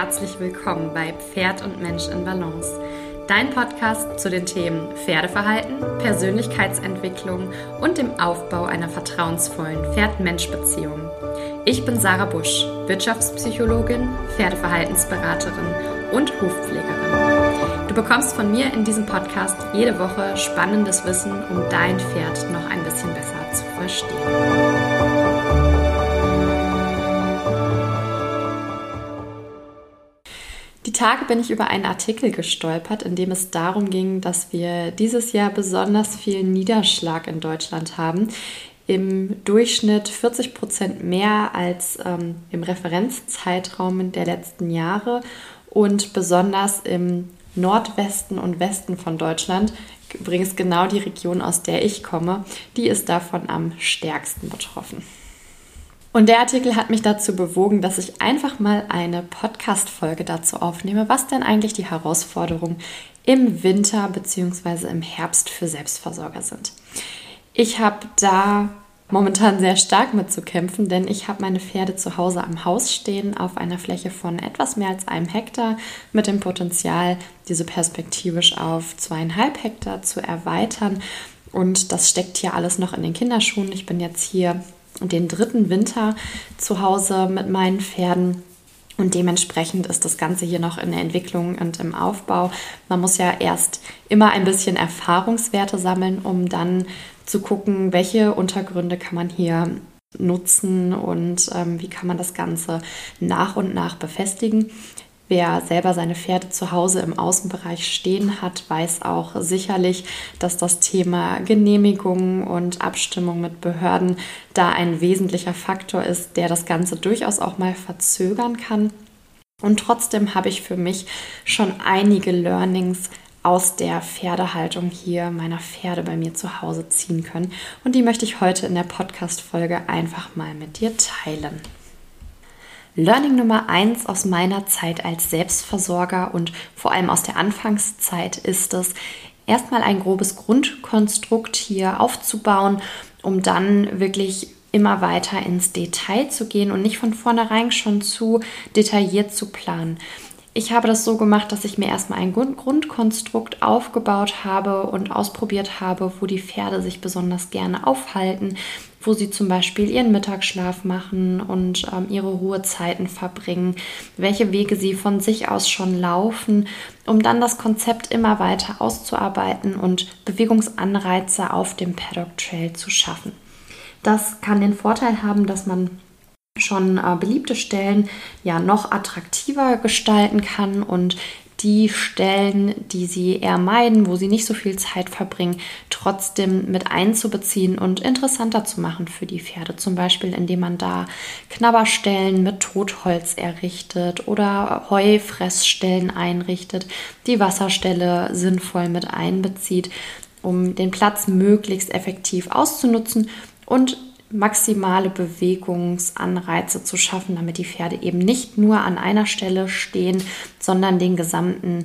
herzlich willkommen bei Pferd und Mensch in Balance. Dein Podcast zu den Themen Pferdeverhalten, Persönlichkeitsentwicklung und dem Aufbau einer vertrauensvollen Pferd-Mensch-Beziehung. Ich bin Sarah Busch, Wirtschaftspsychologin, Pferdeverhaltensberaterin und Hofpflegerin. Du bekommst von mir in diesem Podcast jede Woche spannendes Wissen, um dein Pferd noch ein bisschen besser zu verstehen. Tage bin ich über einen Artikel gestolpert, in dem es darum ging, dass wir dieses Jahr besonders viel Niederschlag in Deutschland haben. Im Durchschnitt 40 Prozent mehr als ähm, im Referenzzeitraum der letzten Jahre und besonders im Nordwesten und Westen von Deutschland, übrigens genau die Region, aus der ich komme, die ist davon am stärksten betroffen. Und der Artikel hat mich dazu bewogen, dass ich einfach mal eine Podcast-Folge dazu aufnehme, was denn eigentlich die Herausforderungen im Winter bzw. im Herbst für Selbstversorger sind. Ich habe da momentan sehr stark mit zu kämpfen, denn ich habe meine Pferde zu Hause am Haus stehen auf einer Fläche von etwas mehr als einem Hektar mit dem Potenzial, diese perspektivisch auf zweieinhalb Hektar zu erweitern. Und das steckt hier alles noch in den Kinderschuhen. Ich bin jetzt hier den dritten Winter zu Hause mit meinen Pferden. Und dementsprechend ist das Ganze hier noch in der Entwicklung und im Aufbau. Man muss ja erst immer ein bisschen Erfahrungswerte sammeln, um dann zu gucken, welche Untergründe kann man hier nutzen und ähm, wie kann man das Ganze nach und nach befestigen. Wer selber seine Pferde zu Hause im Außenbereich stehen hat, weiß auch sicherlich, dass das Thema Genehmigung und Abstimmung mit Behörden da ein wesentlicher Faktor ist, der das Ganze durchaus auch mal verzögern kann. Und trotzdem habe ich für mich schon einige Learnings aus der Pferdehaltung hier meiner Pferde bei mir zu Hause ziehen können. Und die möchte ich heute in der Podcast-Folge einfach mal mit dir teilen. Learning Nummer eins aus meiner Zeit als Selbstversorger und vor allem aus der Anfangszeit ist es, erstmal ein grobes Grundkonstrukt hier aufzubauen, um dann wirklich immer weiter ins Detail zu gehen und nicht von vornherein schon zu detailliert zu planen. Ich habe das so gemacht, dass ich mir erstmal ein Grundkonstrukt aufgebaut habe und ausprobiert habe, wo die Pferde sich besonders gerne aufhalten, wo sie zum Beispiel ihren Mittagsschlaf machen und ähm, ihre Ruhezeiten verbringen, welche Wege sie von sich aus schon laufen, um dann das Konzept immer weiter auszuarbeiten und Bewegungsanreize auf dem Paddock Trail zu schaffen. Das kann den Vorteil haben, dass man schon äh, beliebte Stellen ja noch attraktiver gestalten kann und die Stellen, die sie eher meiden, wo sie nicht so viel Zeit verbringen, trotzdem mit einzubeziehen und interessanter zu machen für die Pferde. Zum Beispiel, indem man da Knabberstellen mit Totholz errichtet oder Heufressstellen einrichtet, die Wasserstelle sinnvoll mit einbezieht, um den Platz möglichst effektiv auszunutzen und maximale Bewegungsanreize zu schaffen, damit die Pferde eben nicht nur an einer Stelle stehen, sondern den gesamten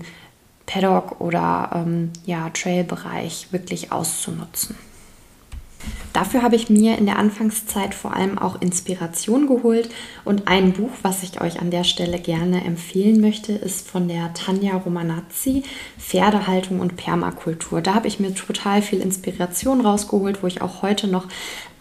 Paddock oder ähm, ja, Trailbereich wirklich auszunutzen. Dafür habe ich mir in der Anfangszeit vor allem auch Inspiration geholt und ein Buch, was ich euch an der Stelle gerne empfehlen möchte, ist von der Tanja Romanazzi, Pferdehaltung und Permakultur. Da habe ich mir total viel Inspiration rausgeholt, wo ich auch heute noch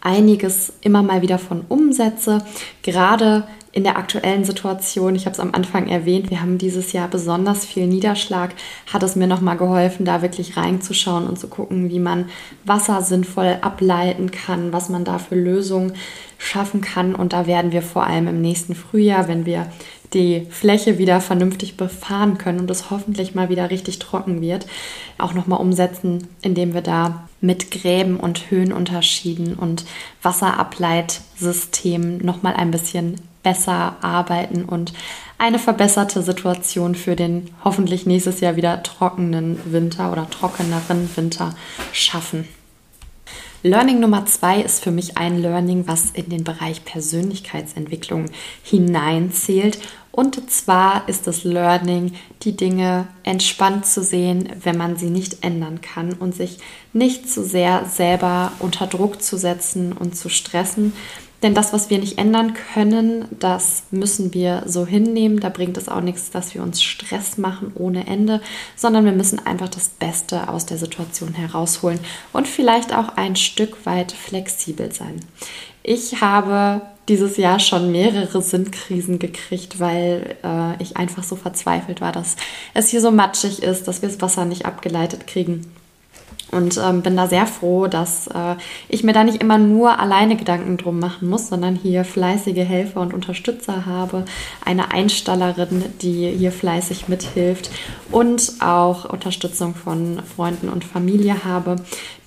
einiges immer mal wieder von umsetze. Gerade in der aktuellen Situation, ich habe es am Anfang erwähnt, wir haben dieses Jahr besonders viel Niederschlag, hat es mir nochmal geholfen, da wirklich reinzuschauen und zu gucken, wie man Wasser sinnvoll ableiten kann, was man da für Lösungen schaffen kann. Und da werden wir vor allem im nächsten Frühjahr, wenn wir die Fläche wieder vernünftig befahren können und es hoffentlich mal wieder richtig trocken wird, auch nochmal umsetzen, indem wir da mit Gräben und Höhenunterschieden und Wasserableitsystemen nochmal ein bisschen besser arbeiten und eine verbesserte Situation für den hoffentlich nächstes Jahr wieder trockenen Winter oder trockeneren Winter schaffen. Learning Nummer zwei ist für mich ein Learning, was in den Bereich Persönlichkeitsentwicklung hineinzählt. Und zwar ist das Learning, die Dinge entspannt zu sehen, wenn man sie nicht ändern kann und sich nicht zu sehr selber unter Druck zu setzen und zu stressen. Denn das, was wir nicht ändern können, das müssen wir so hinnehmen. Da bringt es auch nichts, dass wir uns Stress machen ohne Ende, sondern wir müssen einfach das Beste aus der Situation herausholen und vielleicht auch ein Stück weit flexibel sein. Ich habe dieses Jahr schon mehrere Sinnkrisen gekriegt, weil äh, ich einfach so verzweifelt war, dass es hier so matschig ist, dass wir das Wasser nicht abgeleitet kriegen. Und ähm, bin da sehr froh, dass äh, ich mir da nicht immer nur alleine Gedanken drum machen muss, sondern hier fleißige Helfer und Unterstützer habe. Eine Einstallerin, die hier fleißig mithilft und auch Unterstützung von Freunden und Familie habe,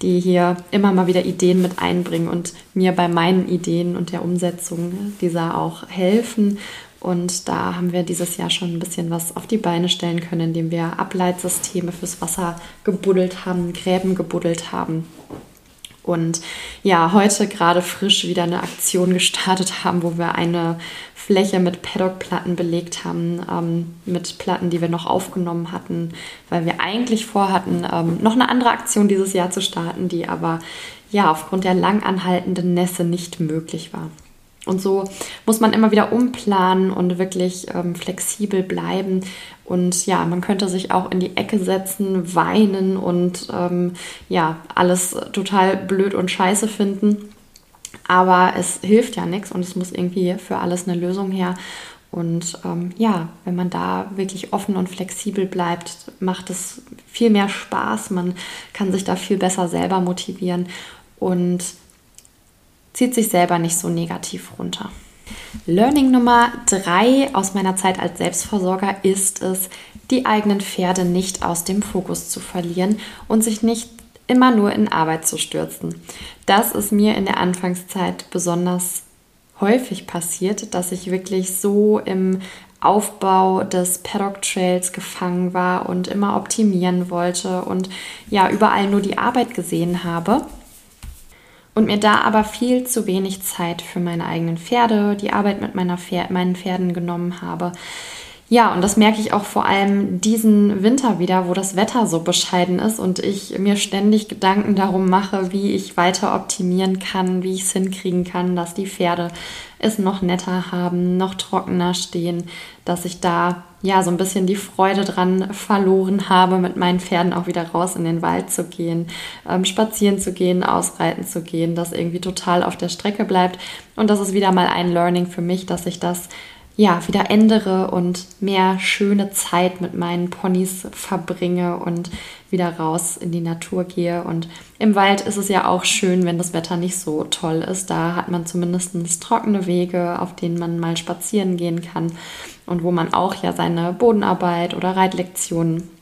die hier immer mal wieder Ideen mit einbringen und mir bei meinen Ideen und der Umsetzung dieser auch helfen und da haben wir dieses Jahr schon ein bisschen was auf die Beine stellen können, indem wir Ableitsysteme fürs Wasser gebuddelt haben, Gräben gebuddelt haben. Und ja, heute gerade frisch wieder eine Aktion gestartet haben, wo wir eine Fläche mit Paddock-Platten belegt haben, ähm, mit Platten, die wir noch aufgenommen hatten, weil wir eigentlich vorhatten, ähm, noch eine andere Aktion dieses Jahr zu starten, die aber ja aufgrund der lang anhaltenden Nässe nicht möglich war. Und so muss man immer wieder umplanen und wirklich ähm, flexibel bleiben. Und ja, man könnte sich auch in die Ecke setzen, weinen und ähm, ja, alles total blöd und scheiße finden. Aber es hilft ja nichts und es muss irgendwie für alles eine Lösung her. Und ähm, ja, wenn man da wirklich offen und flexibel bleibt, macht es viel mehr Spaß. Man kann sich da viel besser selber motivieren. Und zieht sich selber nicht so negativ runter. Learning Nummer drei aus meiner Zeit als Selbstversorger ist es, die eigenen Pferde nicht aus dem Fokus zu verlieren und sich nicht immer nur in Arbeit zu stürzen. Das ist mir in der Anfangszeit besonders häufig passiert, dass ich wirklich so im Aufbau des Paddock Trails gefangen war und immer optimieren wollte und ja, überall nur die Arbeit gesehen habe und mir da aber viel zu wenig Zeit für meine eigenen Pferde, die Arbeit mit meiner Pferd, meinen Pferden genommen habe. Ja, und das merke ich auch vor allem diesen Winter wieder, wo das Wetter so bescheiden ist und ich mir ständig Gedanken darum mache, wie ich weiter optimieren kann, wie ich es hinkriegen kann, dass die Pferde es noch netter haben, noch trockener stehen, dass ich da ja so ein bisschen die Freude dran verloren habe, mit meinen Pferden auch wieder raus in den Wald zu gehen, ähm, spazieren zu gehen, ausreiten zu gehen, das irgendwie total auf der Strecke bleibt. Und das ist wieder mal ein Learning für mich, dass ich das ja, wieder ändere und mehr schöne Zeit mit meinen Ponys verbringe und wieder raus in die Natur gehe. Und im Wald ist es ja auch schön, wenn das Wetter nicht so toll ist. Da hat man zumindest trockene Wege, auf denen man mal spazieren gehen kann und wo man auch ja seine Bodenarbeit oder Reitlektionen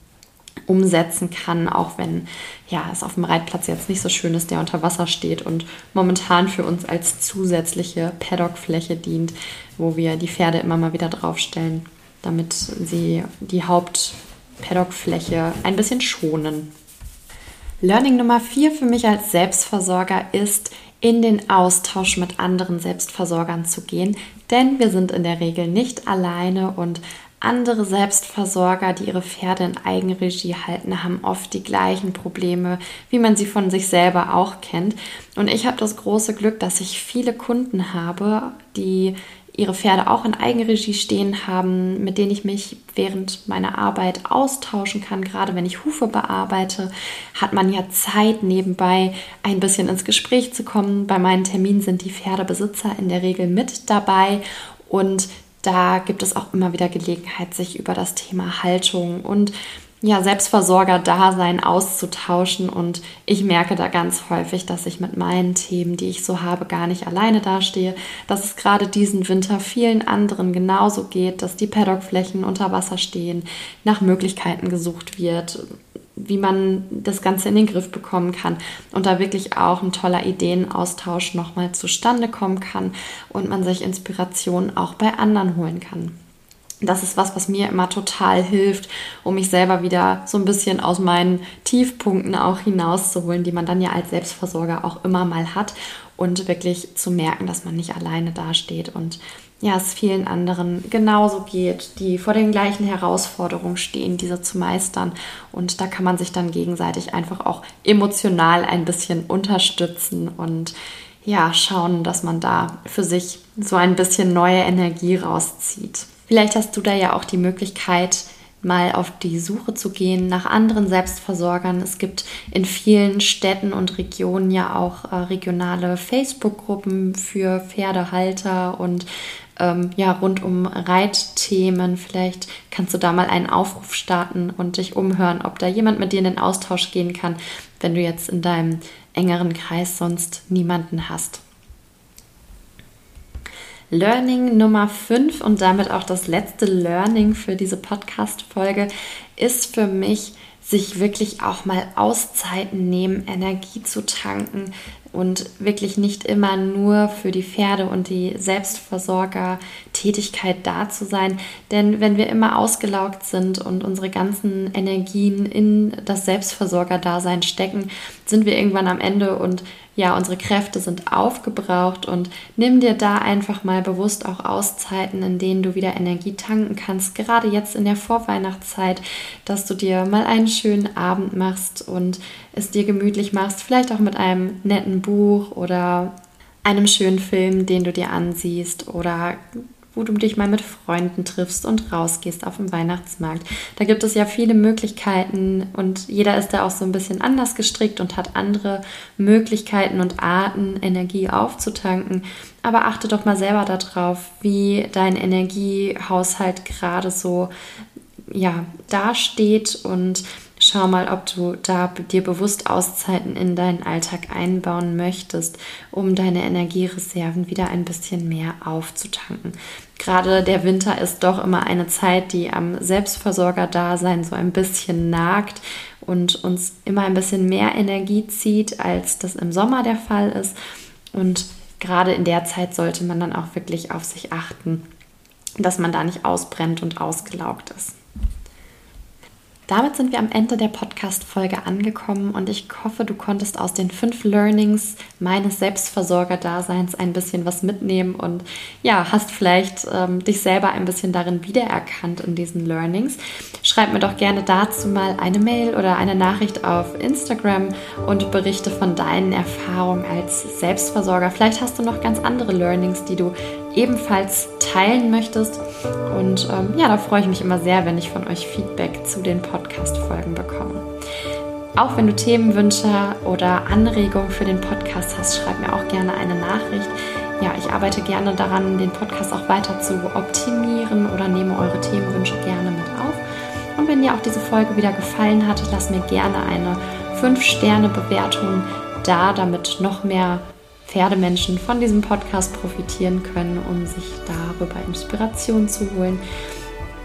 umsetzen kann, auch wenn ja, es auf dem Reitplatz jetzt nicht so schön ist, der unter Wasser steht und momentan für uns als zusätzliche Paddockfläche dient, wo wir die Pferde immer mal wieder draufstellen, damit sie die Hauptpaddockfläche ein bisschen schonen. Learning Nummer vier für mich als Selbstversorger ist, in den Austausch mit anderen Selbstversorgern zu gehen, denn wir sind in der Regel nicht alleine und andere Selbstversorger, die ihre Pferde in Eigenregie halten, haben oft die gleichen Probleme, wie man sie von sich selber auch kennt. Und ich habe das große Glück, dass ich viele Kunden habe, die ihre Pferde auch in Eigenregie stehen haben, mit denen ich mich während meiner Arbeit austauschen kann. Gerade wenn ich Hufe bearbeite, hat man ja Zeit nebenbei ein bisschen ins Gespräch zu kommen. Bei meinen Terminen sind die Pferdebesitzer in der Regel mit dabei und da gibt es auch immer wieder Gelegenheit, sich über das Thema Haltung und ja, Selbstversorger-Dasein auszutauschen. Und ich merke da ganz häufig, dass ich mit meinen Themen, die ich so habe, gar nicht alleine dastehe. Dass es gerade diesen Winter vielen anderen genauso geht, dass die Paddockflächen unter Wasser stehen, nach Möglichkeiten gesucht wird, wie man das Ganze in den Griff bekommen kann und da wirklich auch ein toller Ideenaustausch nochmal zustande kommen kann und man sich Inspiration auch bei anderen holen kann. Das ist was, was mir immer total hilft, um mich selber wieder so ein bisschen aus meinen Tiefpunkten auch hinauszuholen, die man dann ja als Selbstversorger auch immer mal hat und wirklich zu merken, dass man nicht alleine dasteht und ja, es vielen anderen genauso geht, die vor den gleichen Herausforderungen stehen, diese zu meistern. Und da kann man sich dann gegenseitig einfach auch emotional ein bisschen unterstützen und ja, schauen, dass man da für sich so ein bisschen neue Energie rauszieht. Vielleicht hast du da ja auch die Möglichkeit, mal auf die Suche zu gehen nach anderen Selbstversorgern. Es gibt in vielen Städten und Regionen ja auch äh, regionale Facebook-Gruppen für Pferdehalter und ähm, ja, rund um Reitthemen. Vielleicht kannst du da mal einen Aufruf starten und dich umhören, ob da jemand mit dir in den Austausch gehen kann, wenn du jetzt in deinem engeren Kreis sonst niemanden hast. Learning Nummer 5 und damit auch das letzte Learning für diese Podcast-Folge ist für mich, sich wirklich auch mal Auszeiten nehmen, Energie zu tanken und wirklich nicht immer nur für die Pferde und die Selbstversorger-Tätigkeit da zu sein. Denn wenn wir immer ausgelaugt sind und unsere ganzen Energien in das Selbstversorger-Dasein stecken, sind wir irgendwann am Ende und ja, unsere Kräfte sind aufgebraucht und nimm dir da einfach mal bewusst auch Auszeiten, in denen du wieder Energie tanken kannst. Gerade jetzt in der Vorweihnachtszeit, dass du dir mal einen schönen Abend machst und es dir gemütlich machst, vielleicht auch mit einem netten Buch oder einem schönen Film, den du dir ansiehst oder wo du dich mal mit Freunden triffst und rausgehst auf dem Weihnachtsmarkt. Da gibt es ja viele Möglichkeiten und jeder ist da auch so ein bisschen anders gestrickt und hat andere Möglichkeiten und Arten, Energie aufzutanken. Aber achte doch mal selber darauf, wie dein Energiehaushalt gerade so ja, dasteht und Schau mal, ob du da dir bewusst Auszeiten in deinen Alltag einbauen möchtest, um deine Energiereserven wieder ein bisschen mehr aufzutanken. Gerade der Winter ist doch immer eine Zeit, die am Selbstversorger-Dasein so ein bisschen nagt und uns immer ein bisschen mehr Energie zieht, als das im Sommer der Fall ist. Und gerade in der Zeit sollte man dann auch wirklich auf sich achten, dass man da nicht ausbrennt und ausgelaugt ist. Damit sind wir am Ende der Podcast-Folge angekommen und ich hoffe, du konntest aus den fünf Learnings meines Selbstversorger-Daseins ein bisschen was mitnehmen und ja, hast vielleicht ähm, dich selber ein bisschen darin wiedererkannt in diesen Learnings. Schreib mir doch gerne dazu mal eine Mail oder eine Nachricht auf Instagram und berichte von deinen Erfahrungen als Selbstversorger. Vielleicht hast du noch ganz andere Learnings, die du ebenfalls teilen möchtest. Und ähm, ja, da freue ich mich immer sehr, wenn ich von euch Feedback zu den Podcast-Folgen bekomme. Auch wenn du Themenwünsche oder Anregungen für den Podcast hast, schreib mir auch gerne eine Nachricht. Ja, ich arbeite gerne daran, den Podcast auch weiter zu optimieren oder nehme eure Themenwünsche gerne mit auf. Und wenn dir auch diese Folge wieder gefallen hat, lass mir gerne eine 5-Sterne-Bewertung da, damit noch mehr Pferdemenschen von diesem Podcast profitieren können, um sich darüber Inspiration zu holen.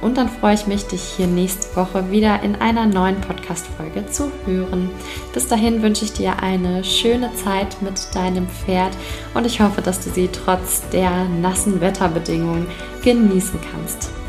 Und dann freue ich mich, dich hier nächste Woche wieder in einer neuen Podcast-Folge zu hören. Bis dahin wünsche ich dir eine schöne Zeit mit deinem Pferd und ich hoffe, dass du sie trotz der nassen Wetterbedingungen genießen kannst.